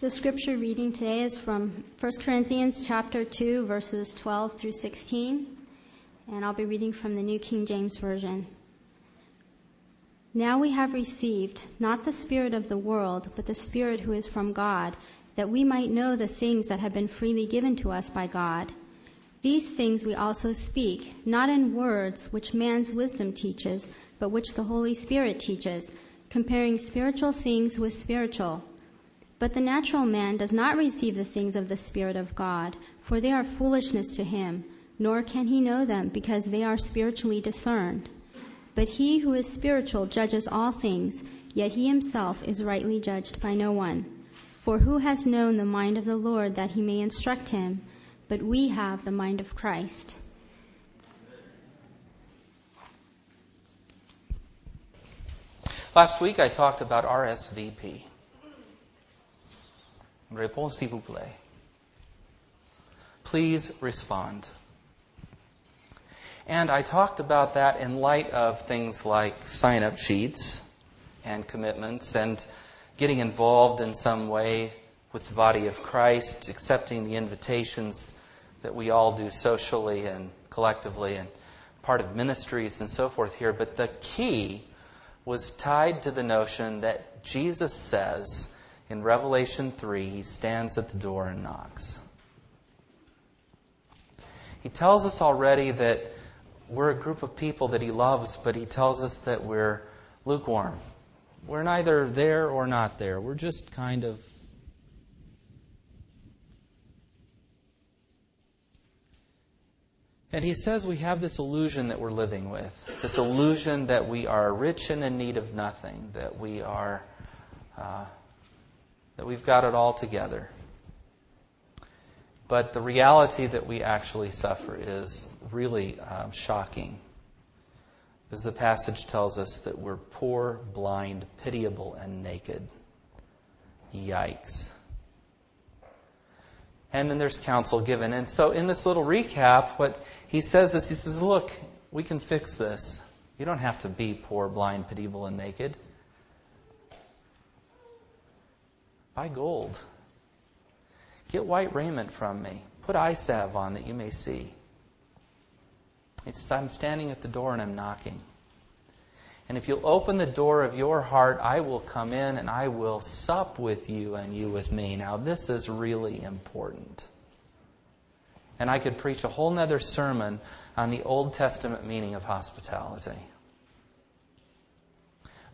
The scripture reading today is from 1 Corinthians chapter 2 verses 12 through 16, and I'll be reading from the New King James Version. Now we have received not the spirit of the world, but the spirit who is from God, that we might know the things that have been freely given to us by God. These things we also speak, not in words which man's wisdom teaches, but which the Holy Spirit teaches, comparing spiritual things with spiritual. But the natural man does not receive the things of the Spirit of God, for they are foolishness to him, nor can he know them, because they are spiritually discerned. But he who is spiritual judges all things, yet he himself is rightly judged by no one. For who has known the mind of the Lord that he may instruct him? But we have the mind of Christ. Last week I talked about RSVP. S'il vous plaît. Please respond. And I talked about that in light of things like sign up sheets and commitments and getting involved in some way with the body of Christ, accepting the invitations that we all do socially and collectively and part of ministries and so forth here. But the key was tied to the notion that Jesus says in Revelation 3, he stands at the door and knocks. He tells us already that we're a group of people that he loves, but he tells us that we're lukewarm. We're neither there or not there. We're just kind of And he says we have this illusion that we're living with this illusion that we are rich and in need of nothing, that we are uh, that we've got it all together. But the reality that we actually suffer is really um, shocking. As the passage tells us that we're poor, blind, pitiable, and naked. Yikes. And then there's counsel given. And so in this little recap, what he says is he says, look, we can fix this. You don't have to be poor, blind, pitiable, and naked. Buy gold. Get white raiment from me. Put eye salve on that you may see. He says, I'm standing at the door and I'm knocking. And if you'll open the door of your heart, I will come in and I will sup with you and you with me. Now, this is really important. And I could preach a whole nother sermon on the Old Testament meaning of hospitality.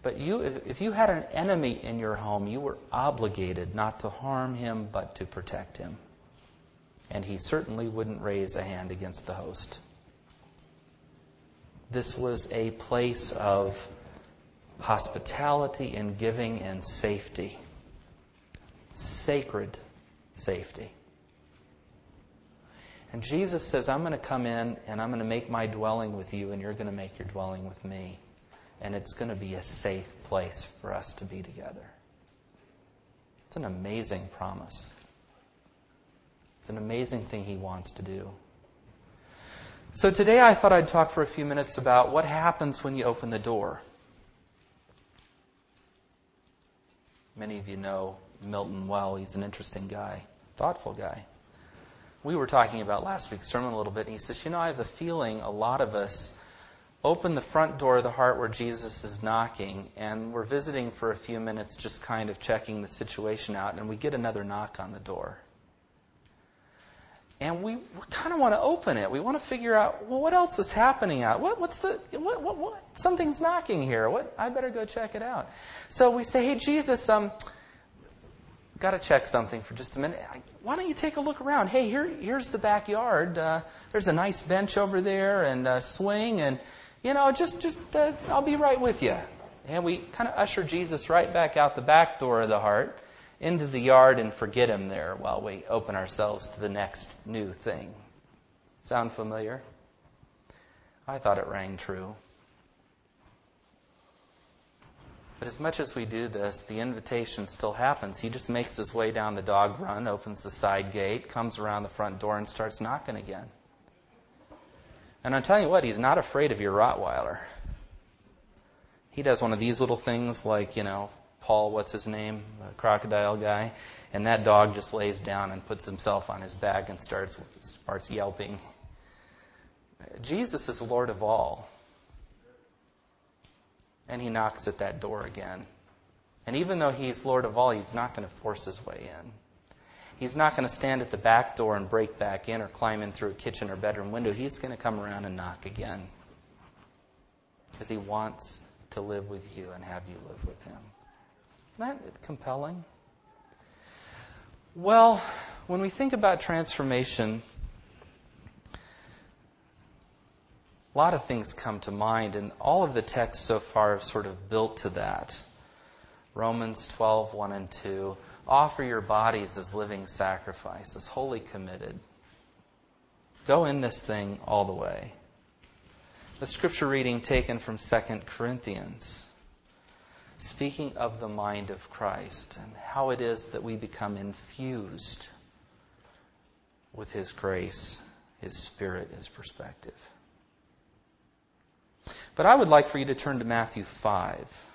But you, if you had an enemy in your home, you were obligated not to harm him, but to protect him. And he certainly wouldn't raise a hand against the host. This was a place of hospitality and giving and safety. Sacred safety. And Jesus says, I'm going to come in and I'm going to make my dwelling with you, and you're going to make your dwelling with me and it's going to be a safe place for us to be together. It's an amazing promise. It's an amazing thing he wants to do. So today I thought I'd talk for a few minutes about what happens when you open the door. Many of you know Milton well. He's an interesting guy, thoughtful guy. We were talking about last week's sermon a little bit, and he says, You know, I have the feeling a lot of us open the front door of the heart where Jesus is knocking, and we're visiting for a few minutes, just kind of checking the situation out, and we get another knock on the door. And we, we kind of want to open it. We want to figure out, well, what else is happening out? What, what's the, what, what, what? Something's knocking here. What? I better go check it out. So we say, hey, Jesus, um, got to check something for just a minute. Why don't you take a look around? Hey, here, here's the backyard. Uh, there's a nice bench over there and a swing, and you know, just, just, uh, I'll be right with you. And we kind of usher Jesus right back out the back door of the heart into the yard and forget him there while we open ourselves to the next new thing. Sound familiar? I thought it rang true. But as much as we do this, the invitation still happens. He just makes his way down the dog run, opens the side gate, comes around the front door, and starts knocking again. And I'm telling you what, he's not afraid of your Rottweiler. He does one of these little things like, you know, Paul, what's his name, the crocodile guy, and that dog just lays down and puts himself on his back and starts starts yelping. Jesus is Lord of all. And he knocks at that door again. And even though he's Lord of all, he's not going to force his way in. He's not going to stand at the back door and break back in or climb in through a kitchen or bedroom window. He's going to come around and knock again. Because he wants to live with you and have you live with him. Isn't that compelling? Well, when we think about transformation, a lot of things come to mind, and all of the texts so far have sort of built to that. Romans 12, 1 and 2. Offer your bodies as living sacrifices, wholly committed. Go in this thing all the way. The scripture reading taken from 2 Corinthians, speaking of the mind of Christ and how it is that we become infused with His grace, His Spirit, His perspective. But I would like for you to turn to Matthew 5.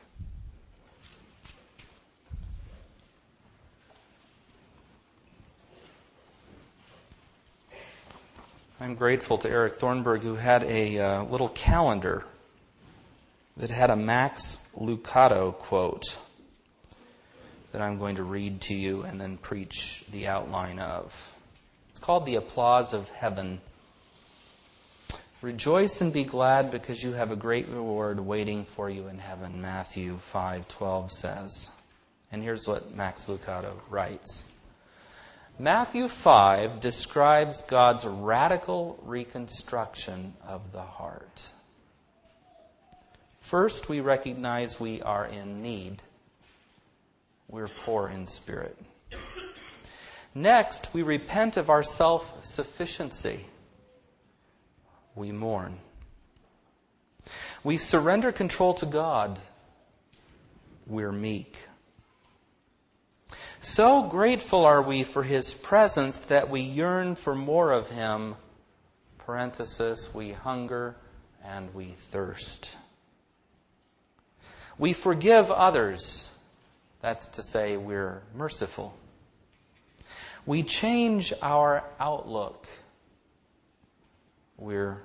I'm grateful to Eric Thornburg, who had a uh, little calendar that had a Max Lucado quote that I'm going to read to you and then preach the outline of. It's called The Applause of Heaven. Rejoice and be glad because you have a great reward waiting for you in heaven, Matthew 5:12 says. And here's what Max Lucado writes. Matthew 5 describes God's radical reconstruction of the heart. First, we recognize we are in need. We're poor in spirit. Next, we repent of our self sufficiency. We mourn. We surrender control to God. We're meek. So grateful are we for His presence that we yearn for more of Him. Parenthesis, we hunger and we thirst. We forgive others. That's to say, we're merciful. We change our outlook. We're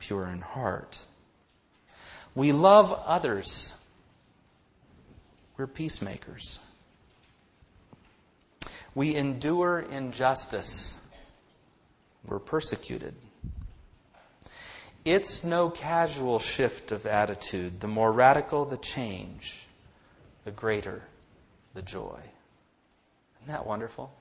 pure in heart. We love others. We're peacemakers. We endure injustice. We're persecuted. It's no casual shift of attitude. The more radical the change, the greater the joy. Isn't that wonderful?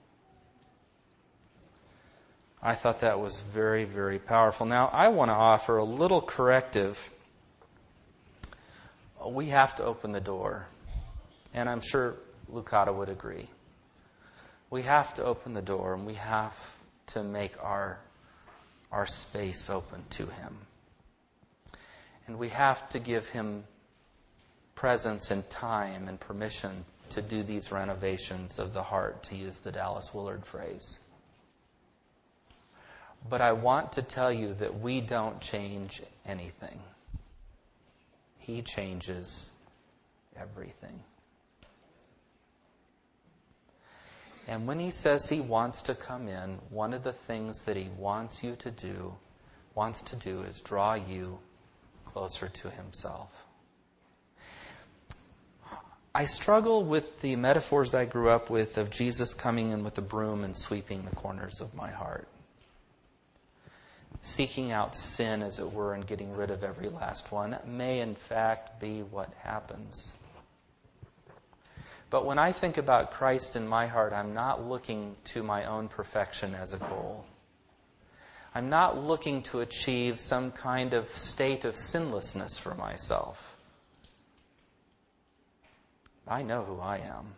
I thought that was very, very powerful. Now, I want to offer a little corrective. We have to open the door. And I'm sure Lucado would agree we have to open the door and we have to make our, our space open to Him. And we have to give Him presence and time and permission to do these renovations of the heart, to use the Dallas Willard phrase. But I want to tell you that we don't change anything. He changes everything. And when he says he wants to come in, one of the things that he wants you to do, wants to do, is draw you closer to himself. I struggle with the metaphors I grew up with of Jesus coming in with a broom and sweeping the corners of my heart. Seeking out sin, as it were, and getting rid of every last one may, in fact, be what happens. But when I think about Christ in my heart, I'm not looking to my own perfection as a goal. I'm not looking to achieve some kind of state of sinlessness for myself. I know who I am.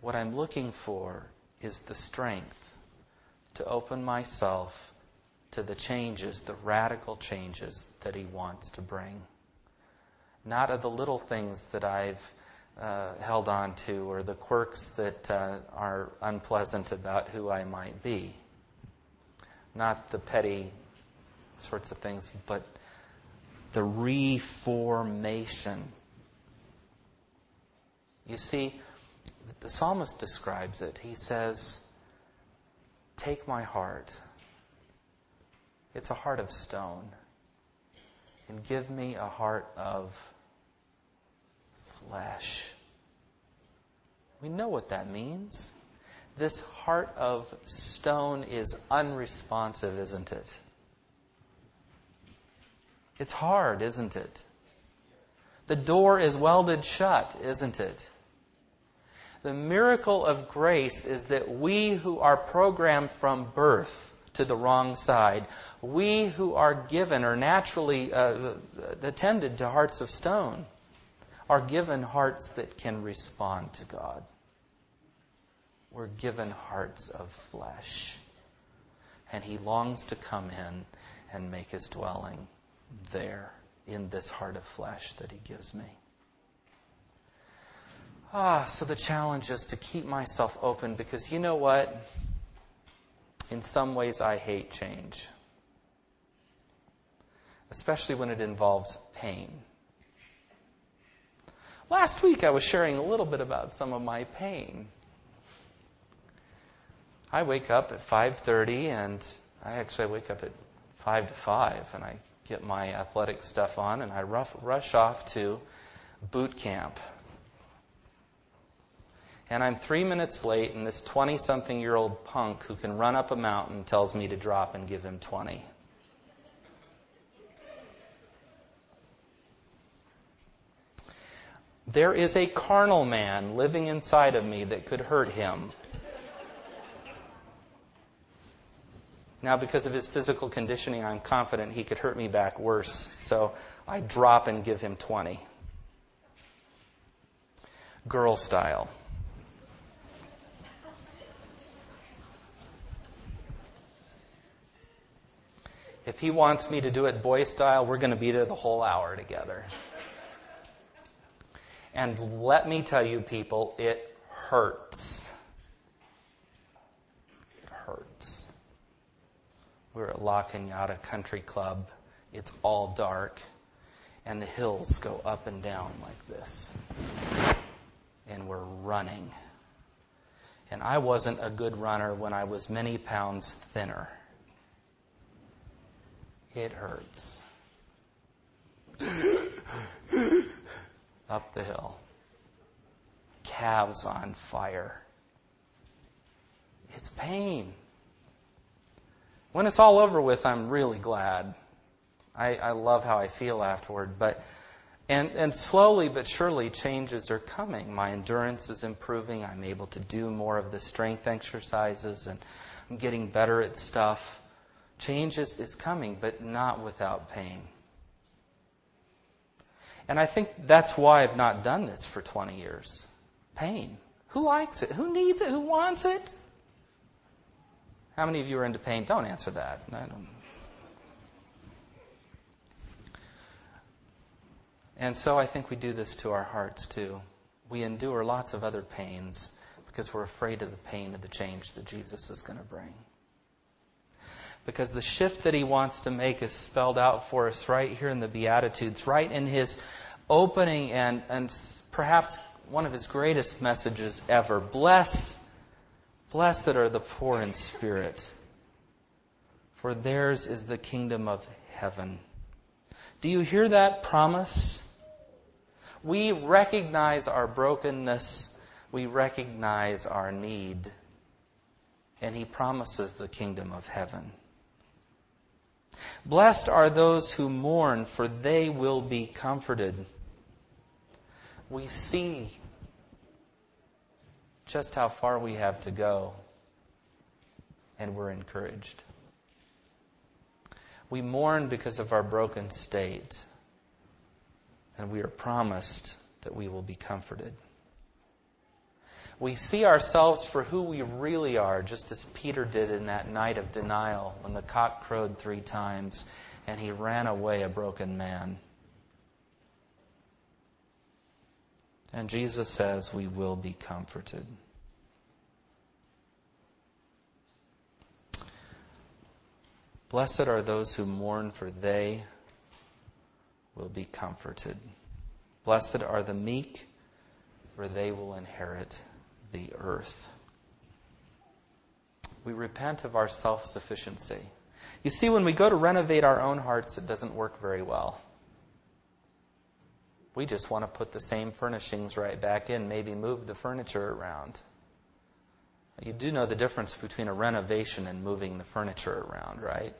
What I'm looking for is the strength to open myself to the changes, the radical changes that He wants to bring not of the little things that I've uh, held on to or the quirks that uh, are unpleasant about who I might be. Not the petty sorts of things, but the reformation You see, the psalmist describes it. He says, Take my heart. It's a heart of stone. And give me a heart of flesh. We know what that means. This heart of stone is unresponsive, isn't it? It's hard, isn't it? The door is welded shut, isn't it? The miracle of grace is that we who are programmed from birth to the wrong side, we who are given or naturally uh, attended to hearts of stone, are given hearts that can respond to God. We're given hearts of flesh. And He longs to come in and make His dwelling there in this heart of flesh that He gives me. Ah, so the challenge is to keep myself open because you know what? In some ways, I hate change, especially when it involves pain. Last week, I was sharing a little bit about some of my pain. I wake up at 5:30, and I actually wake up at five to five, and I get my athletic stuff on, and I rush off to boot camp and I'm three minutes late, and this 20 something year old punk who can run up a mountain tells me to drop and give him 20. There is a carnal man living inside of me that could hurt him. Now, because of his physical conditioning, I'm confident he could hurt me back worse. So I drop and give him 20. Girl style. If he wants me to do it boy style, we're going to be there the whole hour together. And let me tell you, people, it hurts. It hurts. We're at La Cañada Country Club. It's all dark, and the hills go up and down like this. And we're running. And I wasn't a good runner when I was many pounds thinner it hurts. Up the hill. Calves on fire. It's pain. When it's all over with, I'm really glad. I, I love how I feel afterward. But and, and slowly but surely changes are coming. My endurance is improving. I'm able to do more of the strength exercises and I'm getting better at stuff. Change is, is coming, but not without pain. And I think that's why I've not done this for 20 years. Pain. Who likes it? Who needs it? Who wants it? How many of you are into pain? Don't answer that. And so I think we do this to our hearts too. We endure lots of other pains because we're afraid of the pain of the change that Jesus is going to bring because the shift that he wants to make is spelled out for us right here in the Beatitudes, right in his opening and, and perhaps one of his greatest messages ever. Bless, blessed are the poor in spirit, for theirs is the kingdom of heaven. Do you hear that promise? We recognize our brokenness. We recognize our need. And he promises the kingdom of heaven. Blessed are those who mourn, for they will be comforted. We see just how far we have to go, and we're encouraged. We mourn because of our broken state, and we are promised that we will be comforted we see ourselves for who we really are, just as Peter did in that night of denial when the cock crowed three times and he ran away a broken man. And Jesus says we will be comforted. Blessed are those who mourn, for they will be comforted. Blessed are the meek for they will inherit the earth. We repent of our self sufficiency. You see, when we go to renovate our own hearts, it doesn't work very well. We just want to put the same furnishings right back in, maybe move the furniture around. You do know the difference between a renovation and moving the furniture around, right?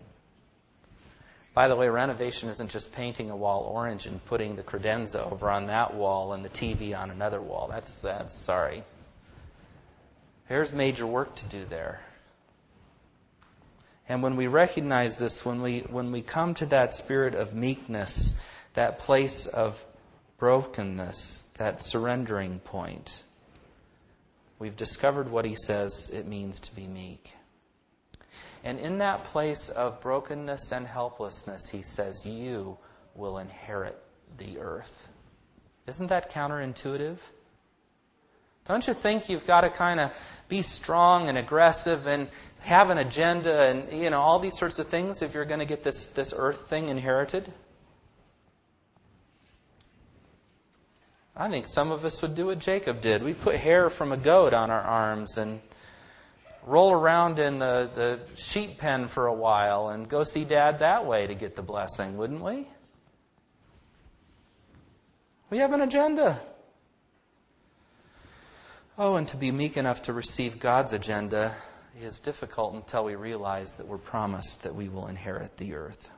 By the way, renovation isn't just painting a wall orange and putting the credenza over on that wall and the TV on another wall. That's that's sorry. There's major work to do there. And when we recognize this, when we when we come to that spirit of meekness, that place of brokenness, that surrendering point, we've discovered what he says it means to be meek. And in that place of brokenness and helplessness, he says, You will inherit the earth. Isn't that counterintuitive? Don't you think you've got to kind of be strong and aggressive and have an agenda and you know all these sorts of things if you're going to get this this earth thing inherited? I think some of us would do what Jacob did. We put hair from a goat on our arms and roll around in the, the sheep pen for a while and go see dad that way to get the blessing, wouldn't we? We have an agenda. Oh, and to be meek enough to receive God's agenda is difficult until we realize that we're promised that we will inherit the earth.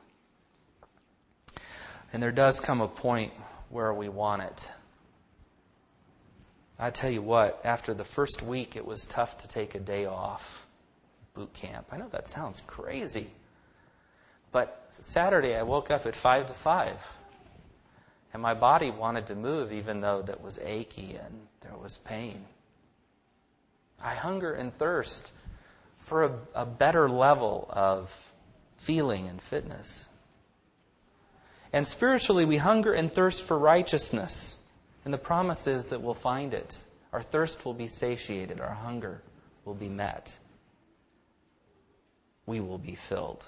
And there does come a point where we want it. I tell you what, after the first week, it was tough to take a day off boot camp. I know that sounds crazy. But Saturday, I woke up at 5 to 5. And my body wanted to move, even though that was achy and there was pain. I hunger and thirst for a, a better level of feeling and fitness. And spiritually, we hunger and thirst for righteousness. And the promise is that we'll find it. Our thirst will be satiated, our hunger will be met. We will be filled.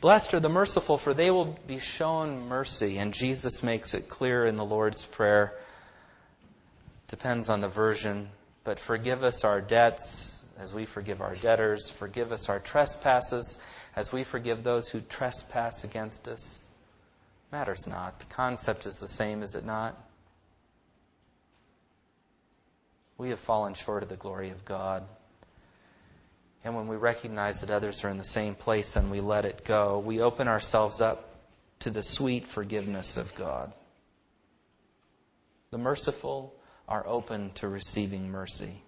Blessed are the merciful, for they will be shown mercy. And Jesus makes it clear in the Lord's Prayer. Depends on the version. But forgive us our debts as we forgive our debtors. Forgive us our trespasses as we forgive those who trespass against us. Matters not. The concept is the same, is it not? We have fallen short of the glory of God. And when we recognize that others are in the same place and we let it go, we open ourselves up to the sweet forgiveness of God. The merciful are open to receiving mercy.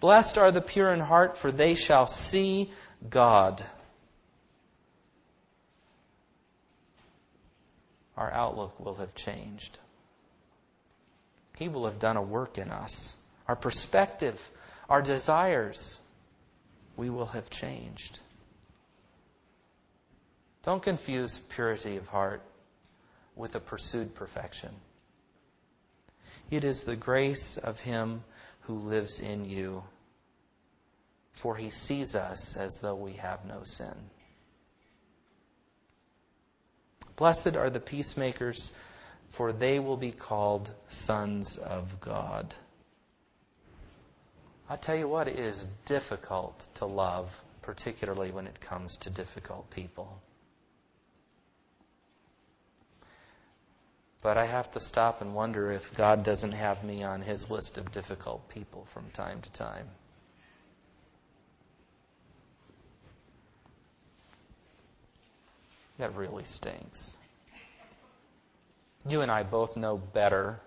Blessed are the pure in heart, for they shall see God. Our outlook will have changed. He will have done a work in us. Our perspective, our desires, we will have changed. Don't confuse purity of heart with a pursued perfection. It is the grace of Him who lives in you, for He sees us as though we have no sin. Blessed are the peacemakers for they will be called sons of God. I tell you what, it is difficult to love, particularly when it comes to difficult people. But I have to stop and wonder if God doesn't have me on his list of difficult people from time to time. That really stinks. You and I both know better,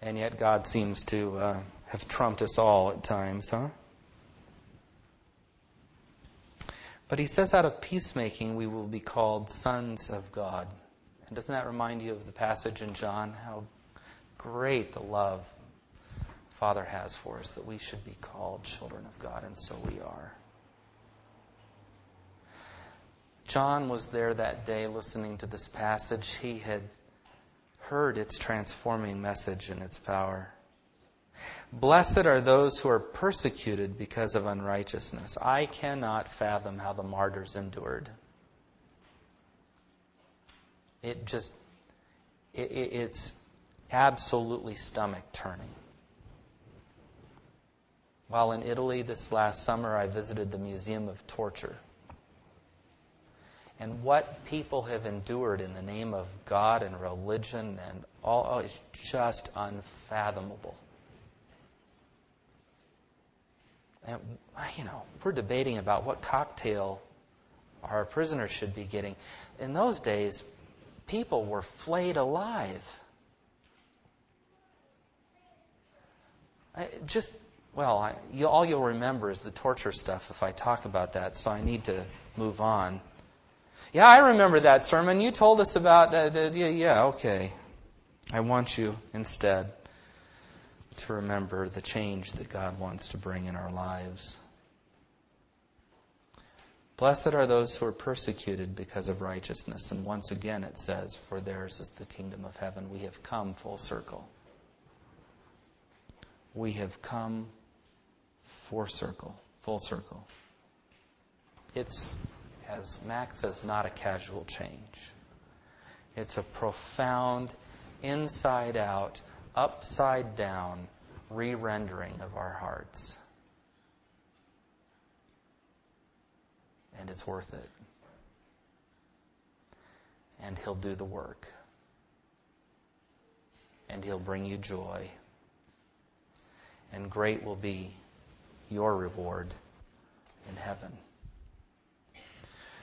and yet God seems to uh, have trumped us all at times, huh? But he says, out of peacemaking, we will be called sons of God. And doesn't that remind you of the passage in John? How great the love Father has for us, that we should be called children of God, and so we are. John was there that day listening to this passage. He had heard its transforming message and its power. Blessed are those who are persecuted because of unrighteousness. I cannot fathom how the martyrs endured. It just, it, it's absolutely stomach turning. While in Italy this last summer, I visited the Museum of Torture. And what people have endured in the name of God and religion and all oh, is just unfathomable. And, you know, we're debating about what cocktail our prisoners should be getting. In those days, people were flayed alive. I just, well, I, you, all you'll remember is the torture stuff if I talk about that, so I need to move on. Yeah, I remember that sermon. You told us about, uh, the, yeah, yeah, okay. I want you instead to remember the change that God wants to bring in our lives. Blessed are those who are persecuted because of righteousness. And once again it says, For theirs is the kingdom of heaven. We have come full circle. We have come full circle, full circle. It's, as Max says, not a casual change. It's a profound, inside out, upside down re rendering of our hearts. And it's worth it. And He'll do the work. And He'll bring you joy. And great will be your reward in heaven.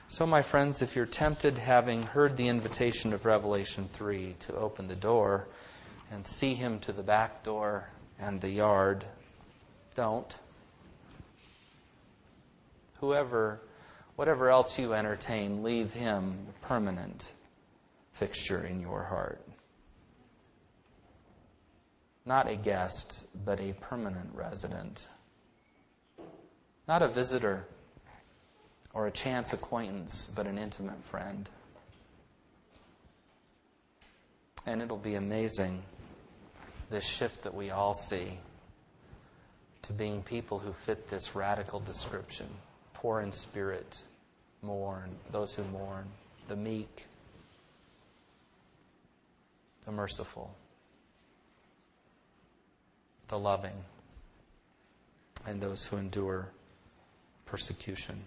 So, my friends, if you're tempted, having heard the invitation of Revelation 3 to open the door and see Him to the back door and the yard, don't. Whoever whatever else you entertain, leave him a permanent fixture in your heart. Not a guest, but a permanent resident. Not a visitor or a chance acquaintance, but an intimate friend. And it'll be amazing, this shift that we all see to being people who fit this radical description poor in spirit, mourn, those who mourn, the meek, the merciful, the loving, and those who endure persecution.